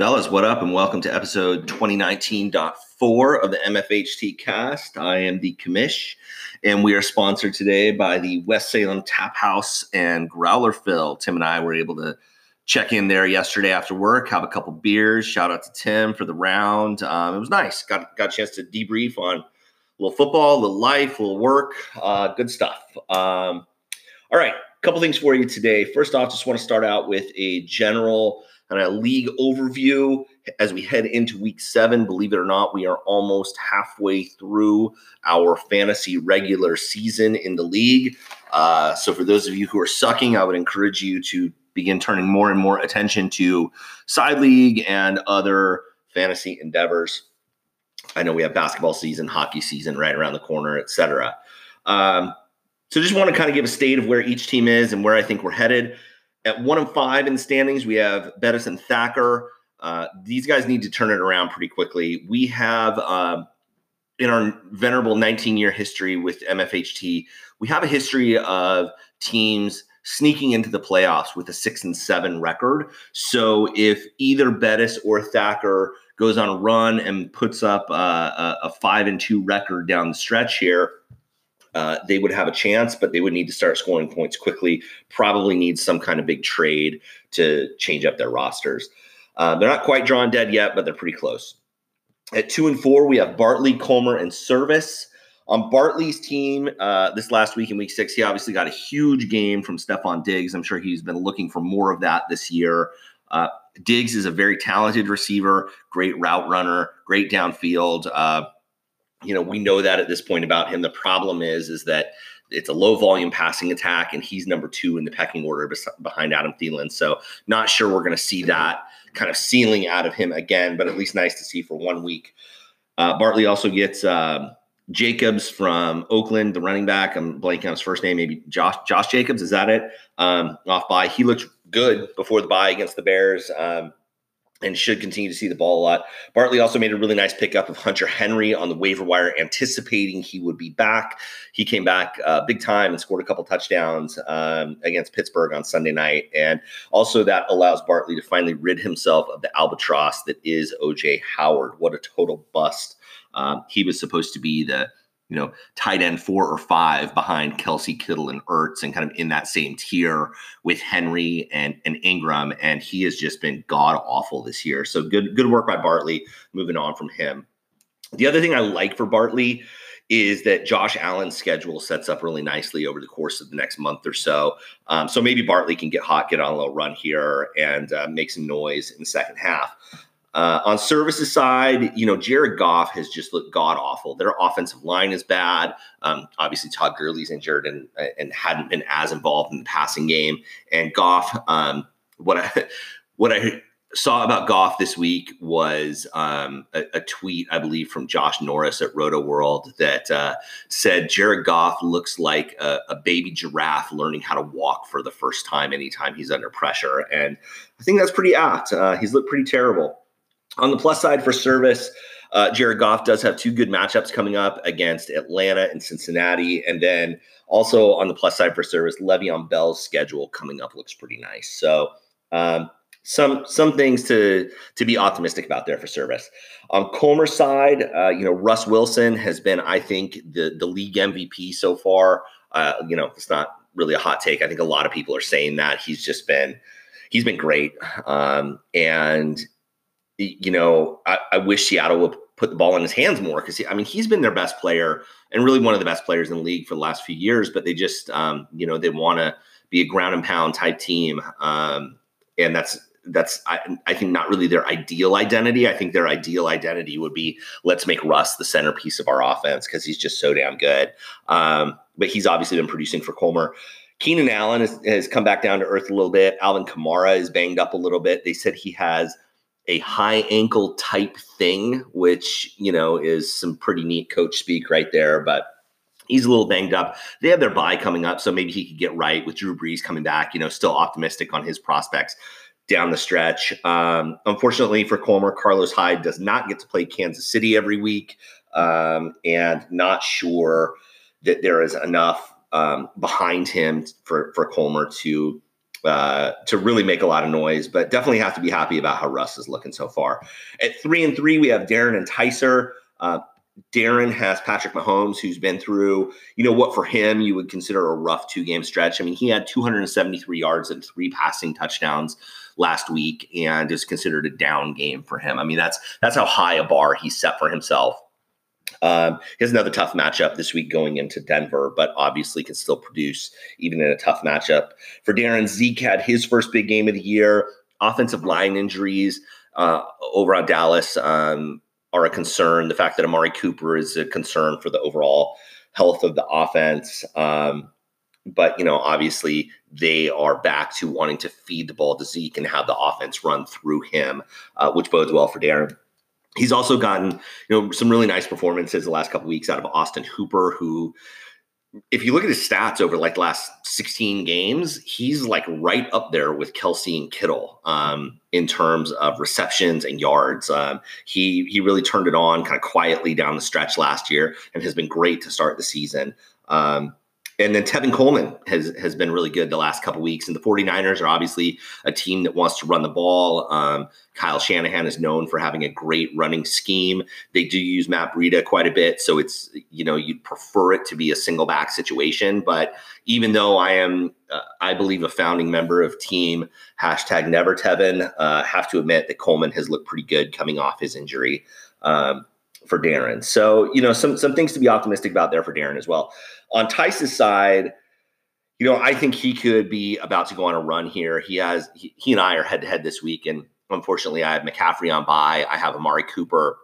Fellas, what up, and welcome to episode 2019.4 of the MFHT cast. I am the commish, and we are sponsored today by the West Salem Tap House and Growler Fill. Tim and I were able to check in there yesterday after work, have a couple beers. Shout out to Tim for the round. Um, it was nice. Got, got a chance to debrief on a little football, a little life, a little work. Uh, good stuff. Um, all right, a couple things for you today. First off, just want to start out with a general kind of league overview as we head into week seven. Believe it or not, we are almost halfway through our fantasy regular season in the league. Uh, so, for those of you who are sucking, I would encourage you to begin turning more and more attention to side league and other fantasy endeavors. I know we have basketball season, hockey season right around the corner, etc. Um, so, just want to kind of give a state of where each team is and where I think we're headed. At one and five in the standings, we have Bettis and Thacker. Uh, these guys need to turn it around pretty quickly. We have, uh, in our venerable 19 year history with MFHT, we have a history of teams sneaking into the playoffs with a six and seven record. So if either Bettis or Thacker goes on a run and puts up uh, a, a five and two record down the stretch here, uh, they would have a chance, but they would need to start scoring points quickly. Probably need some kind of big trade to change up their rosters. Uh, they're not quite drawn dead yet, but they're pretty close. At two and four, we have Bartley, Comer, and Service. On Bartley's team, uh, this last week in week six, he obviously got a huge game from Stefon Diggs. I'm sure he's been looking for more of that this year. Uh, Diggs is a very talented receiver, great route runner, great downfield. Uh, you know, we know that at this point about him. The problem is, is that it's a low volume passing attack, and he's number two in the pecking order behind Adam Thielen. So, not sure we're going to see that kind of ceiling out of him again, but at least nice to see for one week. Uh, Bartley also gets uh, Jacobs from Oakland, the running back. I'm blanking on his first name, maybe Josh Josh Jacobs. Is that it? Um, off by. He looked good before the bye against the Bears. Um, and should continue to see the ball a lot. Bartley also made a really nice pickup of Hunter Henry on the waiver wire, anticipating he would be back. He came back uh, big time and scored a couple touchdowns um, against Pittsburgh on Sunday night. And also, that allows Bartley to finally rid himself of the albatross that is OJ Howard. What a total bust. Um, he was supposed to be the you know, tight end four or five behind Kelce, Kittle and Ertz and kind of in that same tier with Henry and, and Ingram. And he has just been god awful this year. So good, good work by Bartley moving on from him. The other thing I like for Bartley is that Josh Allen's schedule sets up really nicely over the course of the next month or so. Um, so maybe Bartley can get hot, get on a little run here, and uh, make some noise in the second half. Uh, on services side, you know, Jared Goff has just looked god awful. Their offensive line is bad. Um, obviously, Todd Gurley's injured and and hadn't been as involved in the passing game. And Goff, um, what I what I saw about Goff this week was um, a, a, tweet, I believe, from Josh Norris at Rotoworld that uh, said Jared Goff looks like a, a, baby giraffe learning how to walk for the first time anytime he's under pressure. And I think that's pretty apt. Uh, he's looked pretty terrible. On the plus side for service, uh, Jared Goff does have two good matchups coming up against Atlanta and Cincinnati. And then also on the plus side for service, Le'Veon Bell's schedule coming up looks pretty nice. So um, some some things to to be optimistic about there for service. On Comer's side, uh, you know Russ Wilson has been, I think, the the league MVP so far. Uh, you know, it's not really a hot take. I think a lot of people are saying that he's just been he's been great. Um, and you know, I, I wish Seattle would put the ball in his hands more because I mean he's been their best player and really one of the best players in the league for the last few years. But they just um, you know they want to be a ground and pound type team, um, and that's that's I, I, think not really their ideal identity. I think their ideal identity would be let's make Russ the centerpiece of our offense because he's just so damn good. Um, but he's obviously been producing for Comer. Keenan Allen has, has come back down to earth a little bit. Alvin Kamara is banged up a little bit. They said he has a high ankle type thing, which, you know, is some pretty neat coach speak right there. But he's a little banged up. They have their bye coming up, so maybe he could get right with Drew Brees coming back. You know, still optimistic on his prospects down the stretch. Um, unfortunately for Comer, Carlos Hyde does not get to play Kansas City every week, um, and not sure that there is enough um, behind him for for Comer to uh, to really make a lot of noise, but definitely have to be happy about how Russ is looking so far. At three and three, we have Darren and Ticer. Uh, Darren has Patrick Mahomes, who's been through, you know, what for him you would consider a rough two game stretch. I mean, he had 273 yards and three passing touchdowns last week, and is considered a down game for him. I mean, that's that's how high a bar he set for himself. Um, he has another tough matchup this week going into Denver, but obviously can still produce even in a tough matchup. For Darren, Zeke had his first big game of the year. Offensive line injuries uh, over on Dallas um, are a concern. The fact that Amari Cooper is a concern for the overall health of the offense. Um, but you know, obviously, they are back to wanting to feed the ball to Zeke and have the offense run through him, uh, which bodes well for Darren. He's also gotten, you know, some really nice performances the last couple weeks out of Austin Hooper, who, if you look at his stats over like the last 16 games, he's like right up there with Kelce and Kittle um, in terms of receptions and yards. Um, he he really turned it on kind of quietly down the stretch last year and has been great to start the season. Um, and then Tevin Coleman has has been really good the last couple weeks. And the 49ers are obviously a team that wants to run the ball. Um, Kyle Shanahan is known for having a great running scheme. They do use Matt Breida quite a bit, so it's you know you'd prefer it to be a single back situation. But even though I am, uh, I believe a founding member of team hashtag Never Tevin, uh, have to admit that Coleman has looked pretty good coming off his injury. Um, for Darren. So, you know, some some things to be optimistic about there for Darren as well. On Tice's side, you know, I think he could be about to go on a run here. He has he, he and I are head to head this week, and unfortunately, I have McCaffrey on by. I have Amari Cooper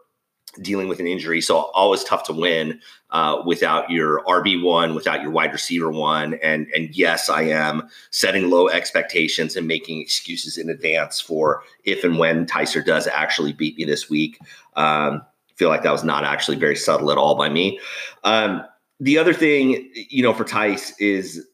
dealing with an injury, so always tough to win uh, without your RB one, without your wide receiver one. And and yes, I am setting low expectations and making excuses in advance for if and when Ticer does actually beat me this week. Um, feel like that was not actually very subtle at all by me. Um, the other thing, you know, for Tice is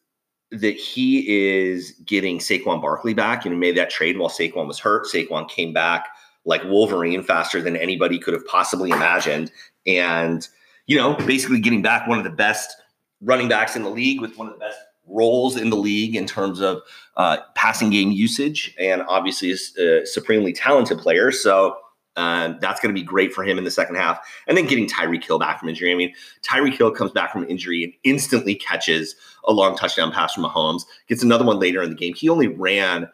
that he is getting Saquon Barkley back. You know, made that trade while Saquon was hurt. Saquon came back like Wolverine faster than anybody could have possibly imagined. And, you know, basically getting back one of the best running backs in the league with one of the best roles in the league in terms of uh, passing game usage and obviously a supremely talented player. So, um, that's going to be great for him in the second half. And then getting Tyreek Hill back from injury. I mean, Tyreek Hill comes back from injury and instantly catches a long touchdown pass from Mahomes, gets another one later in the game. He only ran,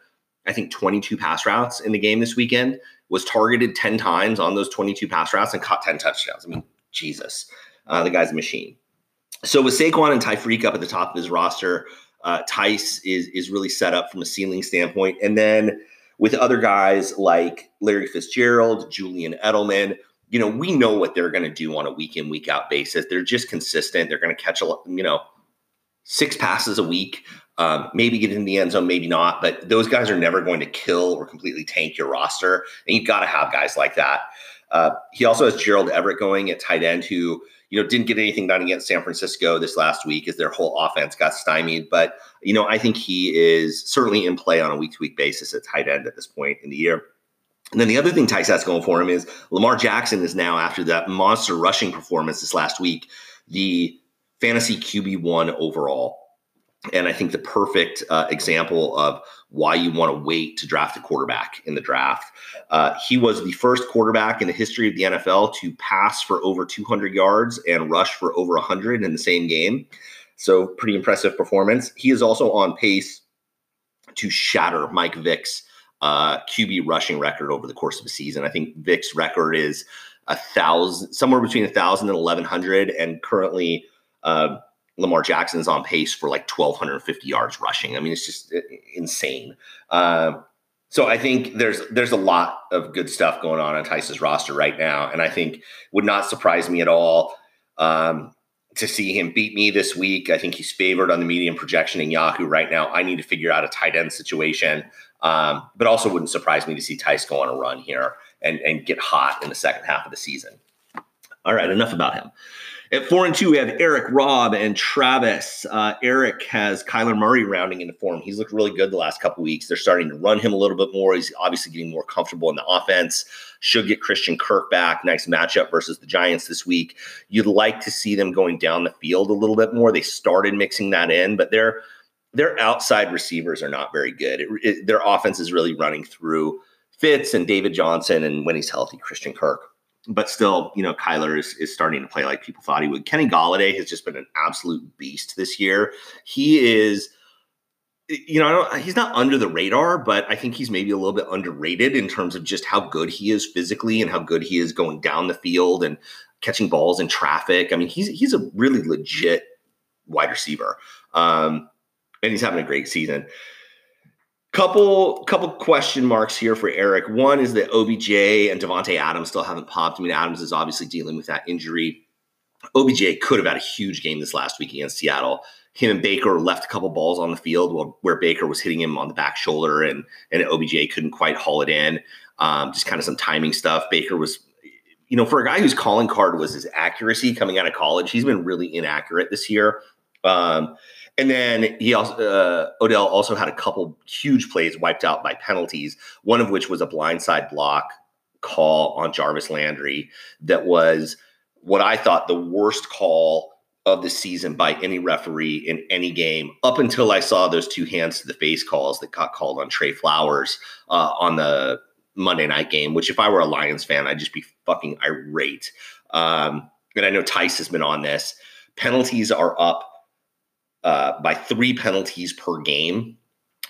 I think, 22 pass routes in the game this weekend, was targeted 10 times on those 22 pass routes and caught 10 touchdowns. I mean, Jesus, uh, the guy's a machine. So with Saquon and Tyreek up at the top of his roster, uh, Tice is is really set up from a ceiling standpoint. And then with other guys like Larry Fitzgerald, Julian Edelman, you know, we know what they're going to do on a week in, week out basis. They're just consistent. They're going to catch a lot, you know, six passes a week, um, maybe get in the end zone, maybe not. But those guys are never going to kill or completely tank your roster. And you've got to have guys like that. Uh, he also has Gerald Everett going at tight end, who you know, didn't get anything done against San Francisco this last week as their whole offense got stymied. But, you know, I think he is certainly in play on a week to week basis at tight end at this point in the year. And then the other thing has going for him is Lamar Jackson is now, after that monster rushing performance this last week, the fantasy QB1 overall and I think the perfect uh, example of why you want to wait to draft a quarterback in the draft. Uh, he was the first quarterback in the history of the NFL to pass for over 200 yards and rush for over 100 in the same game. So, pretty impressive performance. He is also on pace to shatter Mike Vick's uh, QB rushing record over the course of a season. I think Vick's record is a thousand, somewhere between a thousand and 1100, and currently. Uh, Lamar Jackson is on pace for like 1,250 yards rushing. I mean, it's just uh, insane. Uh, so I think there's there's a lot of good stuff going on on Tice's roster right now, and I think would not surprise me at all um, to see him beat me this week. I think he's favored on the medium projection in Yahoo right now. I need to figure out a tight end situation, um, but also wouldn't surprise me to see Tice go on a run here and and get hot in the second half of the season. All right, enough about him. At four and two, we have Eric, Rob, and Travis. Uh, Eric has Kyler Murray rounding into form. He's looked really good the last couple weeks. They're starting to run him a little bit more. He's obviously getting more comfortable in the offense. Should get Christian Kirk back. Nice matchup versus the Giants this week. You'd like to see them going down the field a little bit more. They started mixing that in, but they're their outside receivers are not very good. It, it, their offense is really running through Fitz and David Johnson, and when he's healthy, Christian Kirk. But still, you know, Kyler is, is starting to play like people thought he would. Kenny Golladay has just been an absolute beast this year. He is you know, he's not under the radar, but I think he's maybe a little bit underrated in terms of just how good he is physically and how good he is going down the field and catching balls in traffic. I mean, he's he's a really legit wide receiver, um, and he's having a great season. Couple couple question marks here for Eric. One is that OBJ and Davante Adams still haven't popped. I mean, Adams is obviously dealing with that injury. OBJ could have had a huge game this last week against Seattle him and Baker left a couple balls on the field where, where Baker was hitting him on the back shoulder and and OBJ couldn't quite haul it in. Um, just kind of some timing stuff. Baker was, you know, for a guy whose calling card was his accuracy coming out of college, he's been really inaccurate this year. Um, and then he also uh, Odell also had a couple huge plays wiped out by penalties. One of which was a blindside block call on Jarvis Landry that was what I thought the worst call of the season by any referee in any game up until I saw those two hands to the face calls that got called on Trey Flowers uh, on the Monday night game, which if I were a Lions fan, I'd just be fucking irate. Um, and I know Tice has been on this. Penalties are up uh, by three penalties per game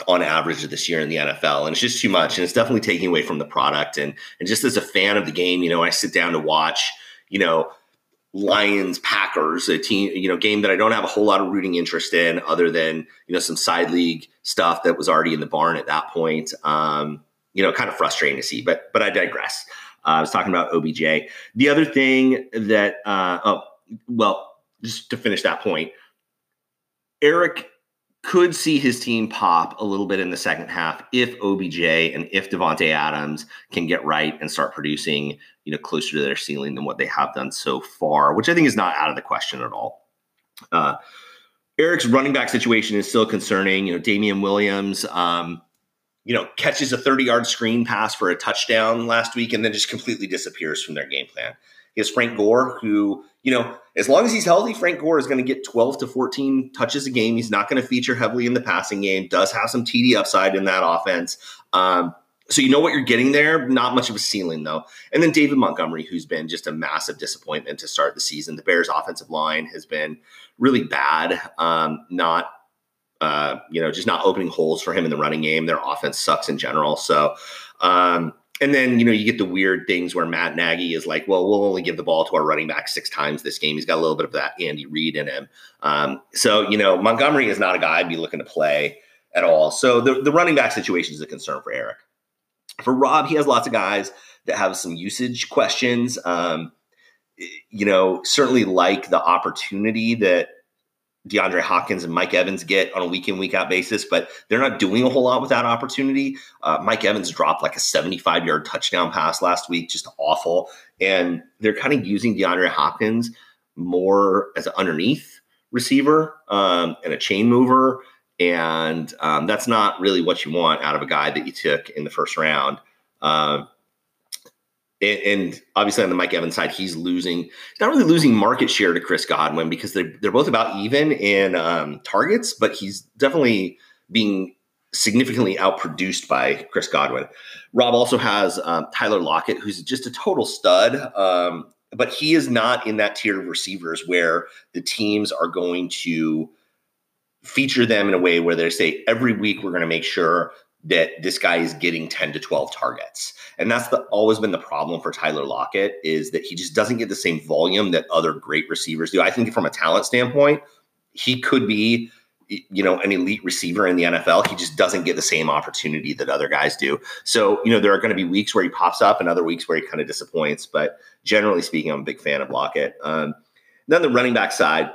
on average this year in the NFL. And it's just too much. And it's definitely taking away from the product. And, and just as a fan of the game, you know, I sit down to watch, you know, Lions Packers, a team, you know, game that I don't have a whole lot of rooting interest in, other than you know some side league stuff that was already in the barn at that point. Um, you know, kind of frustrating to see, but but I digress. Uh, I was talking about OBJ. The other thing that, uh, oh, well, just to finish that point, Eric could see his team pop a little bit in the second half if OBJ and if Davante Adams can get right and start producing, you know, closer to their ceiling than what they have done so far, which I think is not out of the question at all. Uh, Eric's running back situation is still concerning. You know, Damien Williams, um, you know, catches a 30 yard screen pass for a touchdown last week and then just completely disappears from their game plan. He has Frank Gore, who, you know, as long as he's healthy, Frank Gore is going to get 12 to 14 touches a game. He's not going to feature heavily in the passing game, does have some TD upside in that offense. Um, so you know what you're getting there. Not much of a ceiling though. And then David Montgomery, who's been just a massive disappointment to start the season. The Bears' offensive line has been really bad. Um, not uh, you know, just not opening holes for him in the running game. Their offense sucks in general. So um, and then you know you get the weird things where Matt Nagy is like, well, we'll only give the ball to our running back six times this game. He's got a little bit of that Andy Reid in him. Um, so you know Montgomery is not a guy I'd be looking to play at all. So the the running back situation is a concern for Eric. For Rob, he has lots of guys that have some usage questions. Um, you know, certainly like the opportunity that DeAndre Hopkins and Mike Evans get on a week in, week out basis, but they're not doing a whole lot with that opportunity. Uh, Mike Evans dropped like a 75 yard touchdown pass last week, just awful. And they're kind of using DeAndre Hopkins more as an underneath receiver um, and a chain mover. And um, that's not really what you want out of a guy that you took in the first round. Uh, and, obviously on the Mike Evans side, he's losing. He's not really losing market share to Chris Godwin because they're they're both about even in um, targets, but he's definitely being significantly outproduced by Chris Godwin. Rob also has um, Tyler Lockett, who's just a total stud, um, but he is not in that tier of receivers where the teams are going to feature them in a way where they say every week we're going to make sure that this guy is getting 10 to 12 targets. And that's the, always been the problem for Tyler Lockett is that he just doesn't get the same volume that other great receivers do. I think from a talent standpoint, he could be you know an elite receiver in the NFL. He just doesn't get the same opportunity that other guys do. So, you know, there are going to be weeks where he pops up and other weeks where he kind of disappoints, but generally speaking, I'm a big fan of Lockett. Um, then the running back side,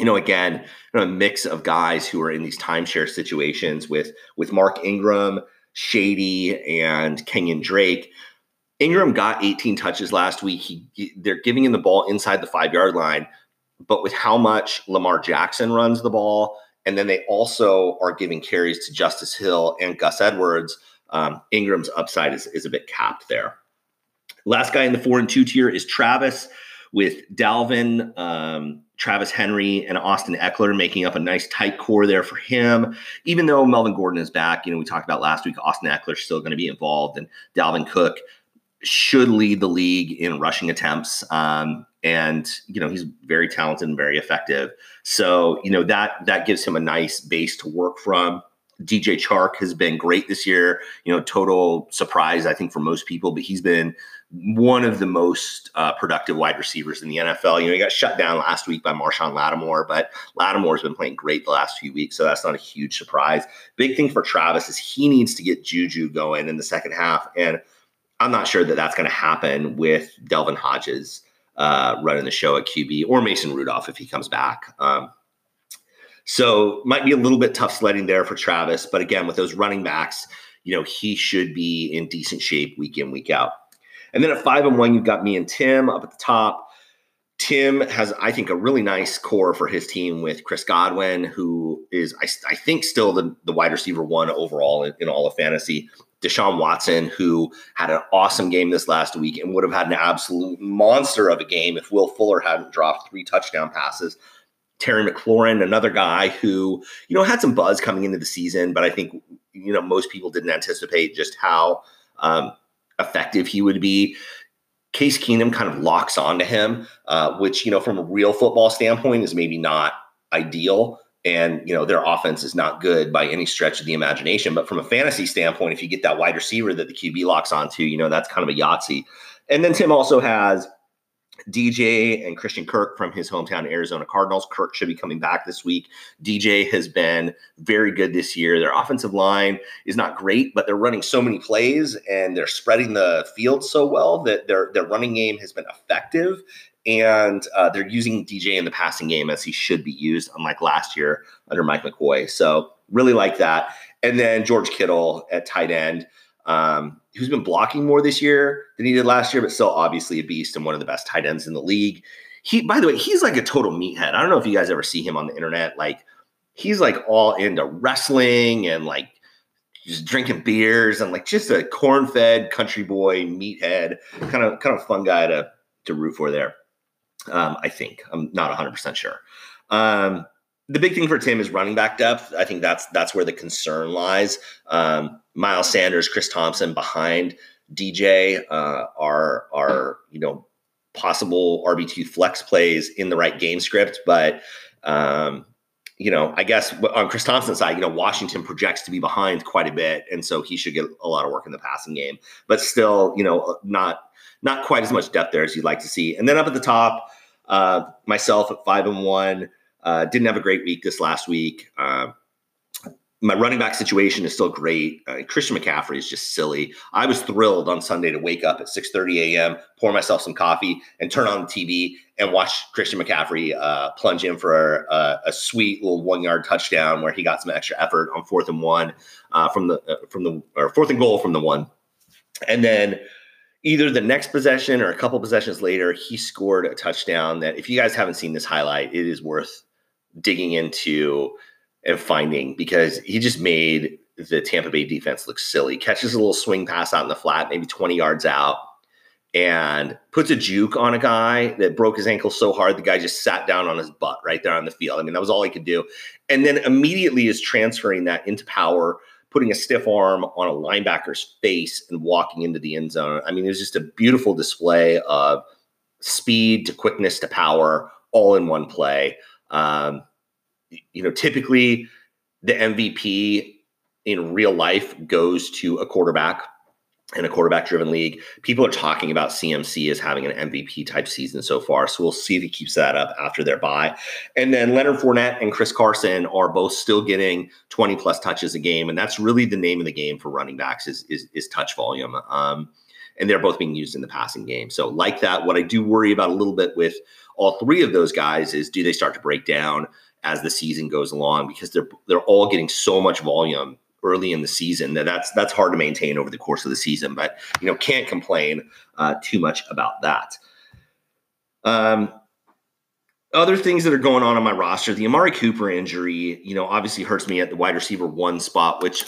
you know, again, you know, a mix of guys who are in these timeshare situations with with Mark Ingram, Shady, and Kenyon Drake. Ingram got 18 touches last week. He, they're giving him the ball inside the five yard line, but with how much Lamar Jackson runs the ball, and then they also are giving carries to Justice Hill and Gus Edwards. Um, Ingram's upside is, is a bit capped there. Last guy in the four and two tier is Travis with Dalvin, um, Travis Henry, and Austin Ekeler making up a nice tight core there for him. Even though Melvin Gordon is back, you know, we talked about last week, Austin Ekeler is still going to be involved, and Dalvin Cook should lead the league in rushing attempts. Um, and you know he's very talented and very effective. So you know that that gives him a nice base to work from. DJ Chark has been great this year. You know, total surprise I think for most people, but he's been one of the most uh, productive wide receivers in the NFL. You know, he got shut down last week by Marshon Lattimore, but Lattimore's been playing great the last few weeks, so that's not a huge surprise. Big thing for Travis is he needs to get Juju going in the second half, and I'm not sure that that's going to happen with Devlin Hodges uh, running the show at QB or Mason Rudolph if he comes back. Um, so might be a little bit tough sledding there for Travis, but again, with those running backs, you know he should be in decent shape week in week out. And then at five and one, you've got me and Tim up at the top. Tim has, I think, a really nice core for his team with Chris Godwin, who is, I, I think, still the, the wide receiver one overall in, in all of fantasy. Deshaun Watson, who had an awesome game this last week and would have had an absolute monster of a game if Will Fuller hadn't dropped three touchdown passes. Terry McLaurin, another guy who, you know, had some buzz coming into the season, but I think, you know, most people didn't anticipate just how um, effective he would be. Case Keenum kind of locks onto him, uh, which, you know, from a real football standpoint is maybe not ideal. And, you know, their offense is not good by any stretch of the imagination. But from a fantasy standpoint, if you get that wide receiver that the QB locks onto, you know, that's kind of a Yahtzee. And then Tim also has DJ and Christian Kirk from his hometown Arizona Cardinals. Kirk should be coming back this week. DJ has been very good this year. Their offensive line is not great, but they're running so many plays and they're spreading the field so well that their their running game has been effective. And uh, they're using DJ in the passing game as he should be used, unlike last year under Mike McCoy. So really like that. And then George Kittle at tight end um, who's been blocking more this year than he did last year, but still obviously a beast and one of the best tight ends in the league. He, by the way, he's like a total meathead. I don't know if you guys ever see him on the internet. Like he's like all into wrestling and like just drinking beers and like just a corn-fed country boy meathead, kind of kind of fun guy to to root for there. Um, I think I'm not 100 percent sure. Um, the big thing for Tim is running back depth. I think that's that's where the concern lies. Um, Miles Sanders, Chris Thompson behind DJ uh, are are you know possible RB two flex plays in the right game script, but um, you know I guess on Chris Thompson's side, you know Washington projects to be behind quite a bit, and so he should get a lot of work in the passing game, but still you know not not quite as much depth there as you'd like to see. And then up at the top, uh, myself at five and one. Uh, didn't have a great week this last week. Uh, my running back situation is still great. Uh, Christian McCaffrey is just silly. I was thrilled on Sunday to wake up at 6:30 a.m., pour myself some coffee, and turn on the TV and watch Christian McCaffrey uh, plunge in for a, a, sweet little one-yard touchdown where he got some extra effort on fourth and one uh, from the uh, from the or fourth and goal from the one, and then either the next possession or a couple possessions later, he scored a touchdown that if you guys haven't seen this highlight, it is worth digging into and finding because he just made the Tampa Bay defense look silly. Catches a little swing pass out in the flat, maybe 20 yards out, and puts a juke on a guy that broke his ankle so hard the guy just sat down on his butt right there on the field. I mean, that was all he could do. And then immediately is transferring that into power, putting a stiff arm on a linebacker's face and walking into the end zone. I mean, it was just a beautiful display of speed to quickness to power all in one play. Um, you know, typically the MVP in real life goes to a quarterback in a quarterback driven league. People are talking about CMC as having an MVP type season so far. So we'll see if he keeps that up after their bye. And then Leonard Fournette and Chris Carson are both still getting 20 plus touches a game. And that's really the name of the game for running backs is, is, is touch volume. Um, and they're both being used in the passing game. So like that, what I do worry about a little bit with all three of those guys is do they start to break down? as the season goes along because they're they're all getting so much volume early in the season that that's that's hard to maintain over the course of the season. But you know, can't complain uh, too much about that. Um, other things that are going on on my roster, the Amari Cooper injury, you know, obviously hurts me at the wide receiver one spot, which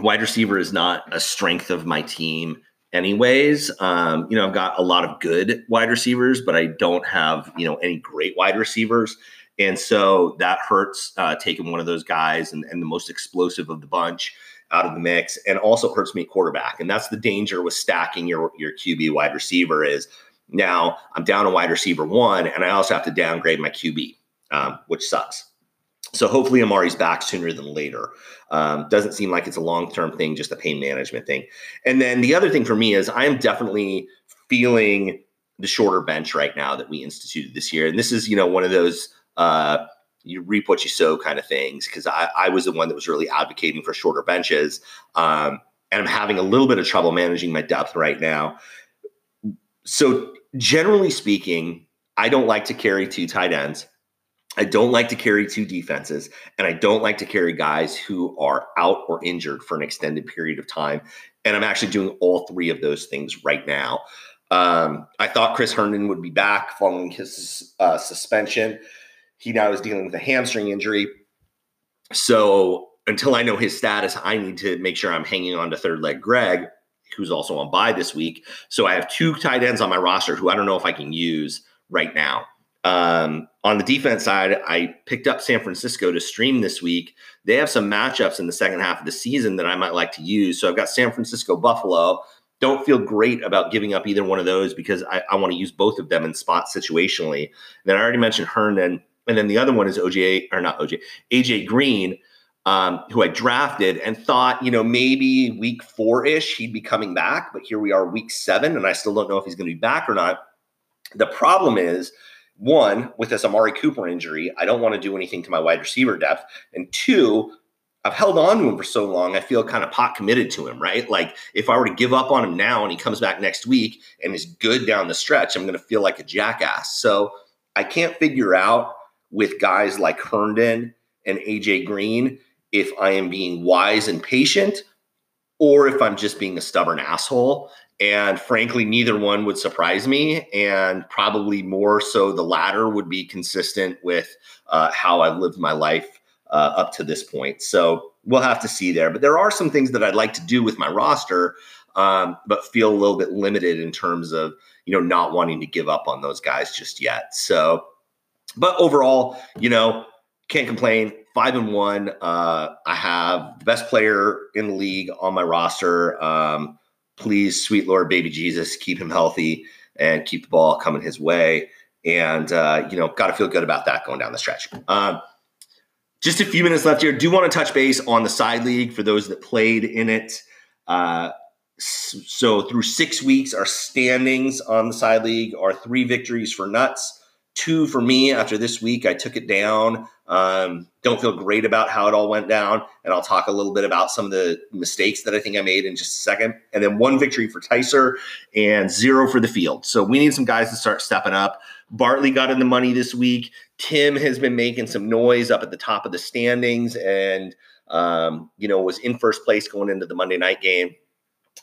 wide receiver is not a strength of my team anyways. Um, you know, I've got a lot of good wide receivers, but I don't have, you know, any great wide receivers. And so that hurts uh, taking one of those guys and, and the most explosive of the bunch out of the mix and also hurts me quarterback. And that's the danger with stacking your, your QB wide receiver is now I'm down a wide receiver one and I also have to downgrade my QB, um, which sucks. So hopefully Amari's back sooner than later. Um, doesn't seem like it's a long term thing, just a pain management thing. And then the other thing for me is I am definitely feeling the shorter bench right now that we instituted this year. And this is, you know, one of those uh, you reap what you sow kind of things because I, I, was the one that was really advocating for shorter benches. Um, and I'm having a little bit of trouble managing my depth right now. So, generally speaking, I don't like to carry two tight ends. I don't like to carry two defenses, and I don't like to carry guys who are out or injured for an extended period of time. And I'm actually doing all three of those things right now. Um, I thought Chris Herndon would be back following his uh, suspension. He now is dealing with a hamstring injury. So until I know his status, I need to make sure I'm hanging on to third leg Greg, who's also on bye this week. So I have two tight ends on my roster who I don't know if I can use right now. Um, on the defense side, I picked up San Francisco to stream this week. They have some matchups in the second half of the season that I might like to use. So I've got San Francisco Buffalo. Don't feel great about giving up either one of those because I, I want to use both of them in spot situationally. Then I already mentioned Herndon. And then the other one is OJ, or not OJ, AJ Green, um, who I drafted and thought, you know, maybe week four ish he'd be coming back. But here we are, week seven, and I still don't know if he's going to be back or not. The problem is, one, with this Amari Cooper injury, I don't want to do anything to my wide receiver depth. And two, I've held on to him for so long, I feel kind of pot committed to him, right? Like if I were to give up on him now and he comes back next week and is good down the stretch, I'm going to feel like a jackass. So I can't figure out with guys like Herndon and AJ Green if I am being wise and patient or if I'm just being a stubborn asshole. And frankly, neither one would surprise me. And probably more so, the latter would be consistent with uh, how I've lived my life uh, up to this point. So we'll have to see there. But there are some things that I'd like to do with my roster, um, but feel a little bit limited in terms of you know not wanting to give up on those guys just yet. So, but overall, you know, can't complain. Five and one. Uh, I have the best player in the league on my roster. Um, please, sweet Lord, baby Jesus, keep him healthy and keep the ball coming his way. And, uh, you know, got to feel good about that going down the stretch. Um, just a few minutes left here. Do want to touch base on the side league for those that played in it. Uh, so through six weeks, our standings on the side league are three victories for Nuts, two for me after this week. I took it down. Um, don't feel great about how it all went down. And I'll talk a little bit about some of the mistakes that I think I made in just a second. And then one victory for Ticer and zero for the field. So we need some guys to start stepping up. Bartley got in the money this week. Tim has been making some noise up at the top of the standings and, um, you know, was in first place going into the Monday night game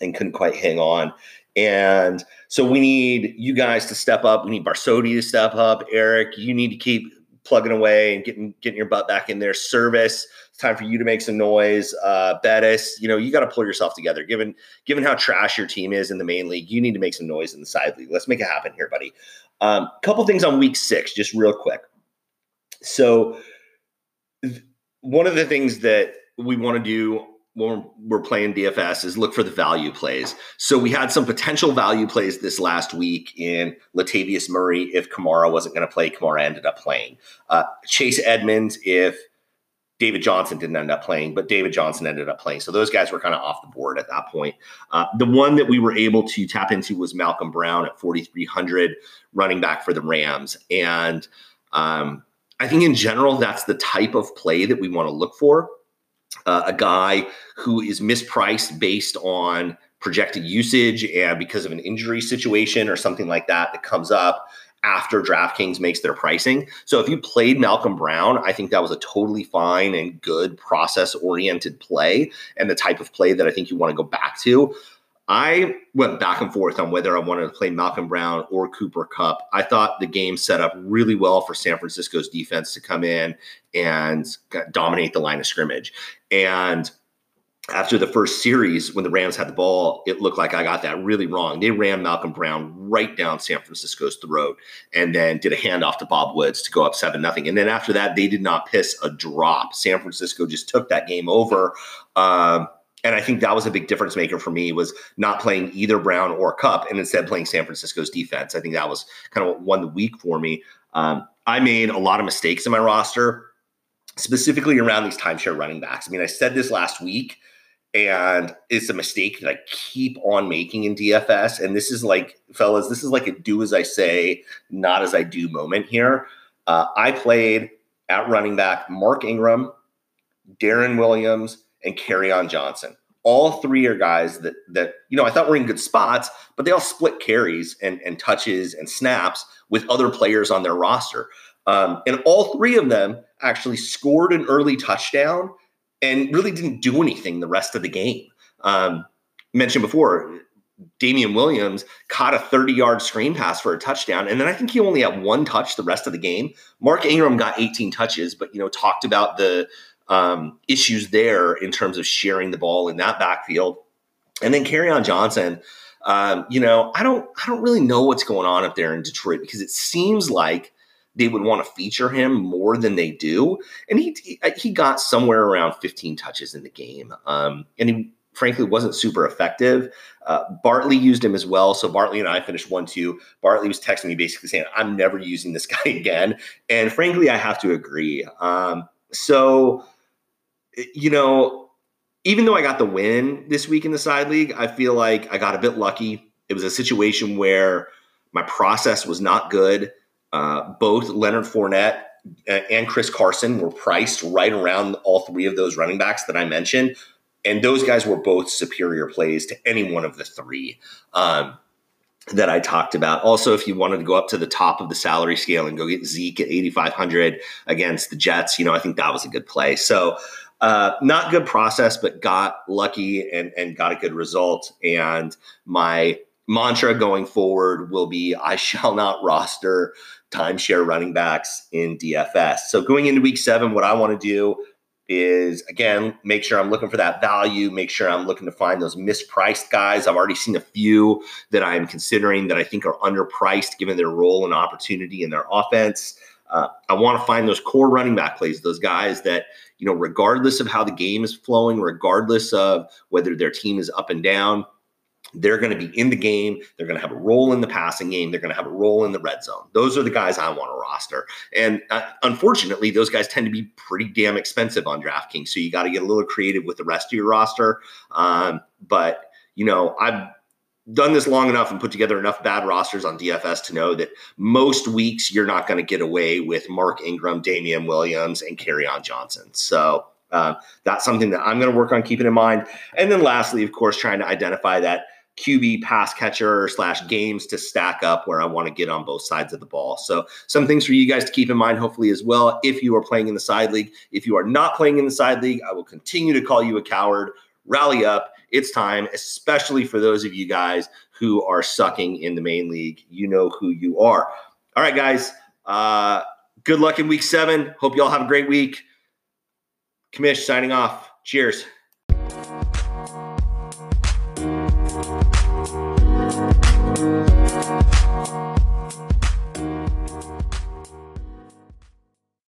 and couldn't quite hang on. And so we need you guys to step up. We need Barsodi to step up. Eric, you need to keep plugging away and getting getting your butt back in there. Service, it's time for you to make some noise. Uh, Bettis, you know, you got to pull yourself together. Given given how trash your team is in the main league, you need to make some noise in the side league. Let's make it happen here, buddy. A um, couple things on week six, just real quick. So, th- one of the things that we want to do when we're playing DFS is look for the value plays. So we had some potential value plays this last week in Latavius Murray if Kamara wasn't going to play. Kamara ended up playing. Uh, Chase Edmonds if David Johnson didn't end up playing, but David Johnson ended up playing. So those guys were kind of off the board at that point. Uh, the one that we were able to tap into was Malcolm Brown at 4,300, running back for the Rams. And um, I think in general, that's the type of play that we want to look for uh, a guy who is mispriced based on projected usage and because of an injury situation or something like that that comes up after DraftKings makes their pricing. So if you played Malcolm Brown, I think that was a totally fine and good process oriented play and the type of play that I think you want to go back to. I went back and forth on whether I wanted to play Malcolm Brown or Cooper Kupp. I thought the game set up really well for San Francisco's defense to come in and dominate the line of scrimmage. And after the first series, when the Rams had the ball, it looked like I got that really wrong. They ran Malcolm Brown right down San Francisco's throat and then did a handoff to Bob Woods to go up 7 nothing. And then after that, they did not piss a drop. San Francisco just took that game over. Um, and I think that was a big difference maker for me was not playing either Brown or Kupp and instead playing San Francisco's defense. I think that was kind of what won the week for me. Um, I made a lot of mistakes in my roster, specifically around these timeshare running backs. I mean, I said this last week and it's a mistake that I keep on making in DFS. And this is like, fellas, this is like a do as I say, not as I do moment here. Uh, I played at running back Mark Ingram, Darren Williams, and Kerryon Johnson. All three are guys that that you know I thought were in good spots, but they all split carries and, and touches and snaps with other players on their roster. Um, and all three of them actually scored an early touchdown and really didn't do anything the rest of the game. Um, mentioned before, Damien Williams caught a 30 yard screen pass for a touchdown. And then I think he only had one touch the rest of the game. Mark Ingram got 18 touches, but, you know, talked about the um, issues there in terms of sharing the ball in that backfield. And then Kerryon Johnson, um, you know, I don't, I don't really know what's going on up there in Detroit because it seems like they would want to feature him more than they do. And he he got somewhere around 15 touches in the game, um, and he frankly wasn't super effective. Uh, Bartley used him as well, so Bartley and I finished one two. Bartley was texting me basically saying, "I'm never using this guy again," and frankly, I have to agree. Um, so, you know. Even though I got the win this week in the side league, I feel like I got a bit lucky. It was a situation where my process was not good. Uh, both Leonard Fournette and Chris Carson were priced right around all three of those running backs that I mentioned. And those guys were both superior plays to any one of the three um, that I talked about. Also, if you wanted to go up to the top of the salary scale and go get Zeke at 8,500 against the Jets, you know, I think that was a good play. So, uh, not good process, but got lucky and, and got a good result. And my mantra going forward will be I shall not roster timeshare running backs in DFS. So going into week seven, what I want to do is again make sure I'm looking for that value, make sure I'm looking to find those mispriced guys. I've already seen a few that I'm considering that I think are underpriced given their role and opportunity in their offense. Uh, I want to find those core running back plays, those guys that, you know, regardless of how the game is flowing, regardless of whether their team is up and down, they're going to be in the game. They're going to have a role in the passing game. They're going to have a role in the red zone. Those are the guys I want to roster. And uh, unfortunately, those guys tend to be pretty damn expensive on DraftKings. So you got to get a little creative with the rest of your roster. Um, but, you know, I've done this long enough and put together enough bad rosters on DFS to know that most weeks you're not going to get away with Mark Ingram, Damien Williams, and Kerryon Johnson. So, uh, that's something that I'm going to work on keeping in mind. And then lastly, of course, trying to identify that QB pass catcher slash games to stack up where I want to get on both sides of the ball. So, some things for you guys to keep in mind, hopefully, as well. If you are playing in the side league, if you are not playing in the side league, I will continue to call you a coward. Rally up. It's time, especially for those of you guys who are sucking in the main league. You know who you are. All right, guys. Uh, good luck in week seven. Hope you all have a great week. Commish signing off. Cheers.